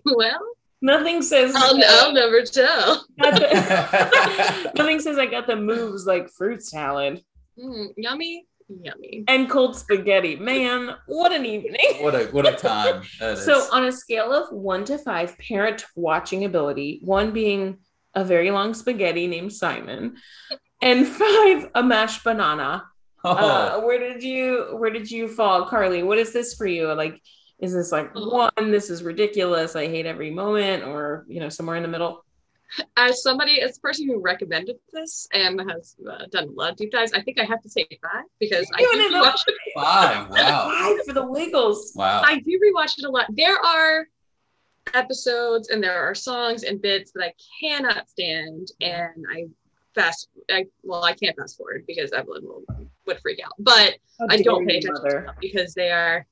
well Nothing says I'll, I'll never tell. the- [laughs] [laughs] nothing says I got the moves like fruit salad Mm, yummy, yummy. and cold spaghetti. Man, what an evening! [laughs] what a what a time that is. So, on a scale of one to five, parent watching ability, one being a very long spaghetti named Simon, and five, a mashed banana. oh, Uh, where did you where did you fall, Carly? What is this for you? Like, is this like Oh. one? This is ridiculous. I hate every moment, or you know, somewhere in the middle. As somebody, as a person who recommended this and has uh, done a lot of deep dives, I think I have to say five because I do wanna rewatch it. [laughs] five. Wow. Five for the Wiggles. Wow. I do rewatch it a lot. There are episodes and there are songs and bits that I cannot stand, and I fast. I well, I can't fast forward because Evelyn will would freak out, but How I don't pay attention to them because they are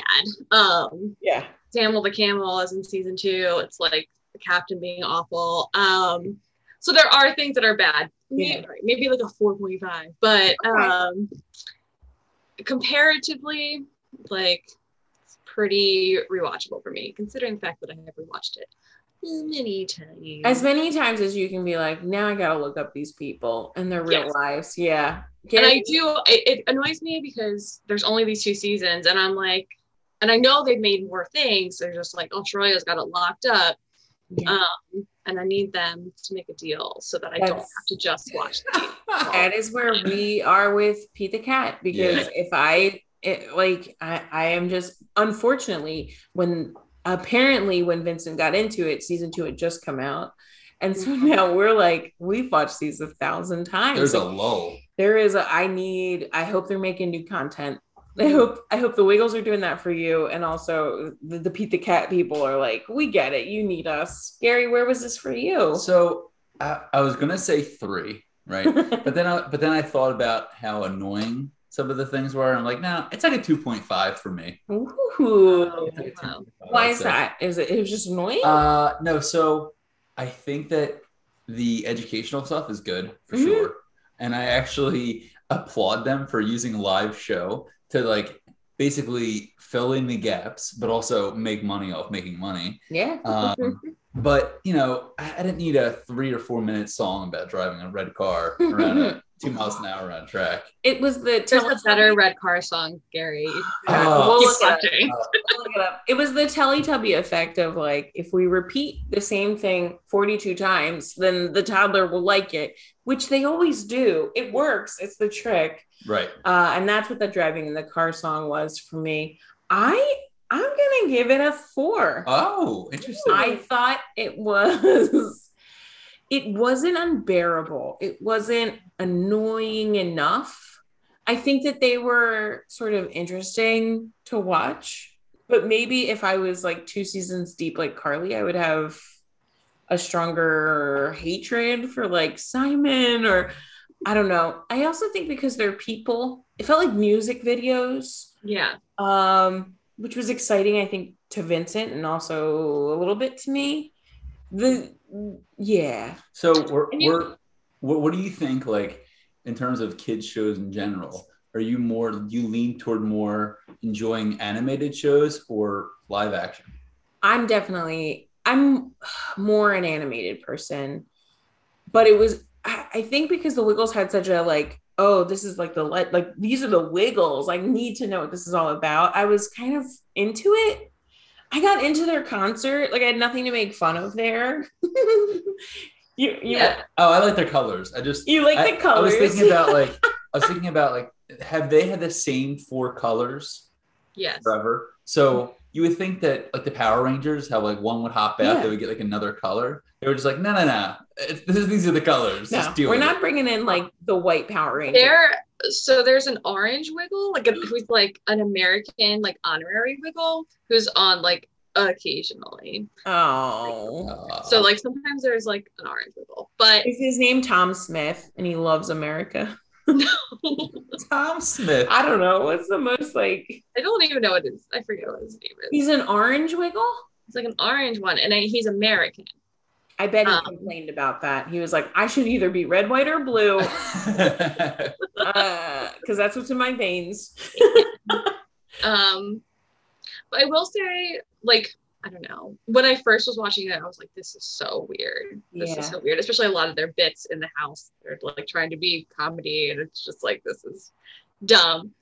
bad. Um, Yeah. Samuel the Camel is in season two. It's like the captain being awful. Um, so there are things that are bad. Maybe, Yeah. maybe like a 4.5, but um, comparatively, like it's pretty rewatchable for me, considering the fact that I have rewatched it many times. As many times as you can be like, now I gotta look up these people and their real Yes. lives. Yeah. and Get I do. It, it annoys me because there's only these two seasons, and I'm like, and I know they've made more things. They're just like, Australia's got it locked up. Yeah. um, and I need them to make a deal so that I don't have to just watch [laughs] that is where we are with Pete the Cat because if I it, like I, I am just unfortunately when apparently when Vincent got into it season two had just come out and so Mm-hmm. now we're like we've watched these a thousand times There's a lull. there is a I need I hope they're making new content I hope I hope the Wiggles are doing that for you and also the, the Pete the Cat people are like we get it you need us Gary where was this for you So I, I was gonna say three, right? [laughs] but then I but then I thought about how annoying some of the things were. I'm like, no, it's like a 2.5 for me. Ooh. Like a Wow. 2.5, Why is that? Is it? It was just annoying. Uh, no, so I think that the educational stuff is good for Mhm. sure, and I actually applaud them for using live show to like basically fill in the gaps, but also make money off making money. yeah. Um, but you know, I, I didn't need a three or four minute song about driving a red car around a [laughs] two miles an hour on track. It was the There's a better red car song, Gary. Oh. We'll look it up. We'll look it up. It was the Teletubby effect of like if we repeat the same thing 42 times, then the toddler will like it, which they always do. It works. It's the trick. Right. Uh, and that's what the driving in the car song was for me. I I'm gonna give it a four. Oh, interesting. I thought it was it wasn't unbearable. It wasn't annoying enough. I think that they were sort of interesting to watch. But maybe if I was like two seasons deep like Carly, I would have a stronger hatred for like Simon or I don't know. I also think because they're people, it felt like music videos Yeah. um, which was exciting, I think, to Vincent and also a little bit to me. The yeah, So we're, you- we're what, what do you think like in terms of kids shows in general? Are you more do you lean toward more enjoying animated shows or live action? I'm definitely I'm more an animated person, but it was I, I think because the Wiggles had such a like oh this is like the like like these are the Wiggles I need to know what this is all about. I was kind of into it. I got into their concert like I had nothing to make fun of there. [laughs] you you Yeah. Oh, I like their colors. I just you like I, the colors. I was thinking about like [laughs] I was thinking about like have they had the same four colors Yes. forever? So you would think that like the Power Rangers, how like one would hop out, Yeah. they would get like another color. They were just like, no, no, no. It's, this is, these are the colors. No, Just deal we're with not bringing in like the white Power Ranger. There, so there's an orange wiggle, like a, who's like an American, like honorary wiggle, who's on like occasionally. Oh, So like sometimes there's like an orange wiggle, but is his name Tom Smith and he loves America? [laughs] Tom Smith. I don't know. What's the most like? I don't even know what his. I forget what his name is. He's an orange wiggle. It's like an orange one, and I, he's American. I bet he Um. complained about that. He was like, I should either be red, white, or blue, [laughs] because that's what's in my veins. [laughs] Um, but I will say, like, I don't know. When I first was watching it, I was like, "This is so weird. This Yeah. is so weird." Especially a lot of their bits in the house. They're like trying to be comedy, and it's just like this is dumb.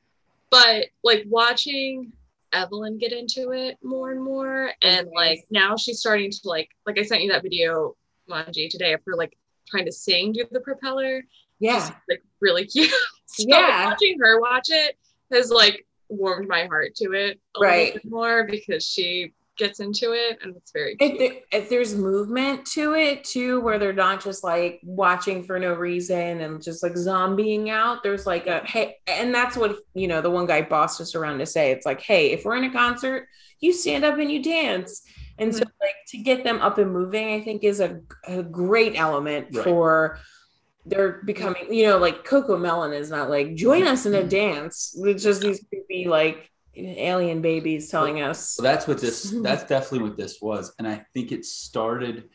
But like watching Evelyn get into it more and more, and like now she's starting to like like I sent you that video, Manji, today of her like trying to sing do the propeller. Yeah, Just, like really [laughs] cute. so Yeah. watching her watch it has like warmed my heart to it a Right. little bit more because she gets into it and it's very if, there, if there's movement to it too, where they're not just like watching for no reason and just like zombieing out. There's like a hey, and that's what you know. The one guy bossed us around to say it's like, hey, if we're in a concert, you stand up and you dance. And so, like to get them up and moving, I think is a, a great element Right. for they're becoming. You know, like Cocomelon is not like join us in a Mhm. dance. It's just these creepy like alien babies telling us. So that's what this [laughs] that's definitely what this was. And I think it started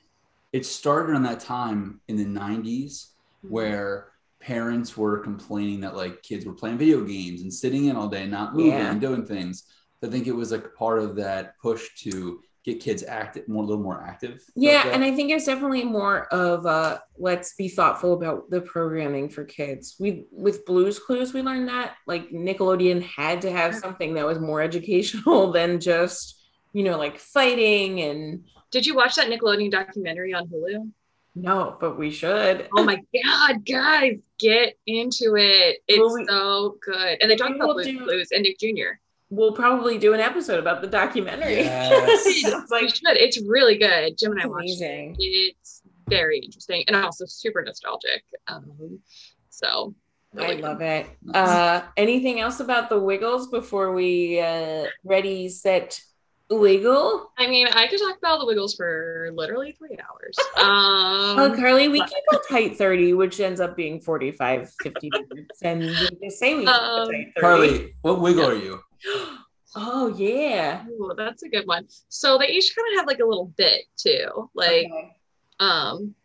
it started on that time in the 90s mm-hmm. where parents were complaining that like kids were playing video games and sitting in all day, not moving Yeah. and doing things. I think it was like part of that push to get kids active more a little more active. Yeah, and. I think it's definitely more of a let's be thoughtful about the programming for kids. We with Blues Clues, we learned that like Nickelodeon had to have something that was more [laughs] educational than just you know like fighting and Did you watch that Nickelodeon documentary on Hulu? no, but we should. Oh my god, guys, get into it. It's Well, we- so good. And they talk about Blues do- Clues and Nick Jr. We'll probably do an episode about the documentary. Yes. Sounds [laughs] We like should. It's really good. Jim and I It's watched amazing. it. It's very interesting and also super nostalgic. Um, so I love it. Uh, anything else about the Wiggles before we uh, ready set wiggle? I mean, I could talk about the Wiggles for literally three hours. [laughs] Oh, Um, Carly, we keep a tight 30, which ends up being 45, 50 minutes. And we just say we keep a Um, tight 30. Carly, what wiggle are you? [gasps] Oh, yeah. ooh, that's a good one. So they each kind of have like a little bit too. Like, Okay. um,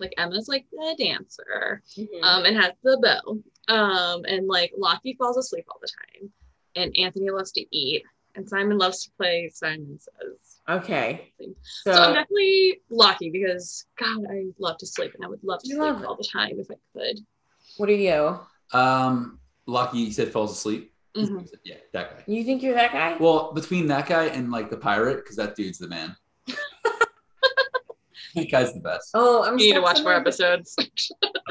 like Emma's like the dancer, Mhm. um, and has the bow. Um, and like Lachy falls asleep all the time, and Anthony loves to eat, and Simon loves to play Simon Says. okay. So, So, I'm definitely Lachy because God, I love to sleep, and I would love to sleep love it. all the time if I could. what are you? Um Lucky said falls asleep. Mhm. Yeah, that guy. You think you're that guy? Well, between that guy and like the pirate, because that dude's the man. [laughs] That guy's the best. Oh, I'm You need to watch more episodes.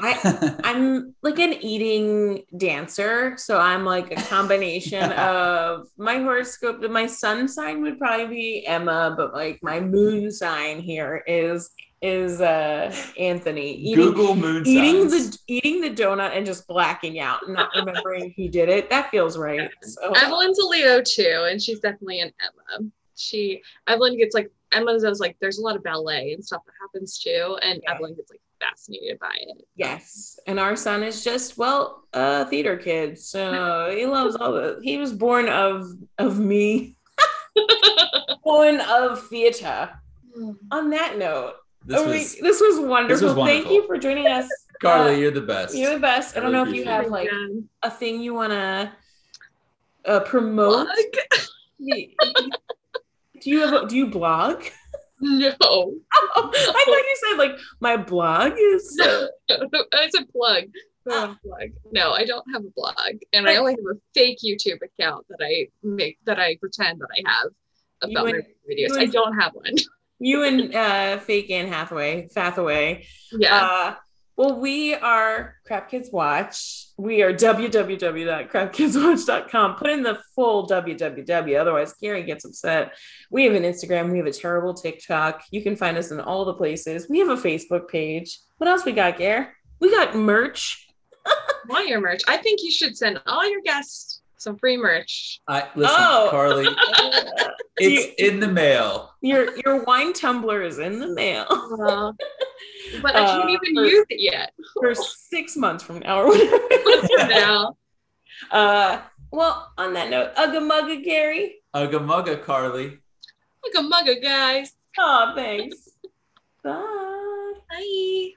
I, I'm like an eating dancer, so I'm like a combination [laughs] of my horoscope. My sun sign would probably be Emma, but like my moon sign here is is uh Anthony. Eating, Google moon eating the eating the donut and just blacking out, and not remembering he did it. That feels right. So Evelyn's a Leo too, and she's definitely an Emma. She Evelyn gets like Emma does like there's a lot of ballet and stuff that happens too, and Yeah. Evelyn gets like fascinated by it. yes, and our son is just well a theater kid, so [laughs] he loves all the. He was born of of me, [laughs] born of theater. [sighs] On that note, This Oh, we- was this was wonderful. Thank wonderful. you for joining us. [laughs] Carly. uh, you're the best. You're the best. I don't Really know if you have it. like Yeah. a thing you want to uh, promote. [laughs] Do you have? A, do you blog? [laughs] No, I thought you said like my blog is. Uh, it's a plug. Ah. A. No, I don't have a blog, and I only have a fake YouTube account that I make that I pretend that I have You about my and- videos. I don't have one. You and uh, fake Anne Hathaway, Fathaway. Yeah. Uh, well, we are Crap Kids Watch. We are www.crapkidswatch.com. Put in the full www, otherwise Gary gets upset. We have an Instagram. We have a terrible TikTok. You can find us in all the places. We have a Facebook page. What else we got, Gare? We got merch. [laughs] Want your merch? I think you should send all your guests some free merch. I listen, Oh. Carly. Uh, [laughs] It's in the mail. your your wine tumbler is in the mail Uh, but I Uh, can't even for- use it yet. for six months from now or whatever. [laughs] now. uh, well, on that note, Ugga Mugga Gary. Ugga mugga, Carly. Like a mugga, guys. Oh, thanks. Bye. Bye.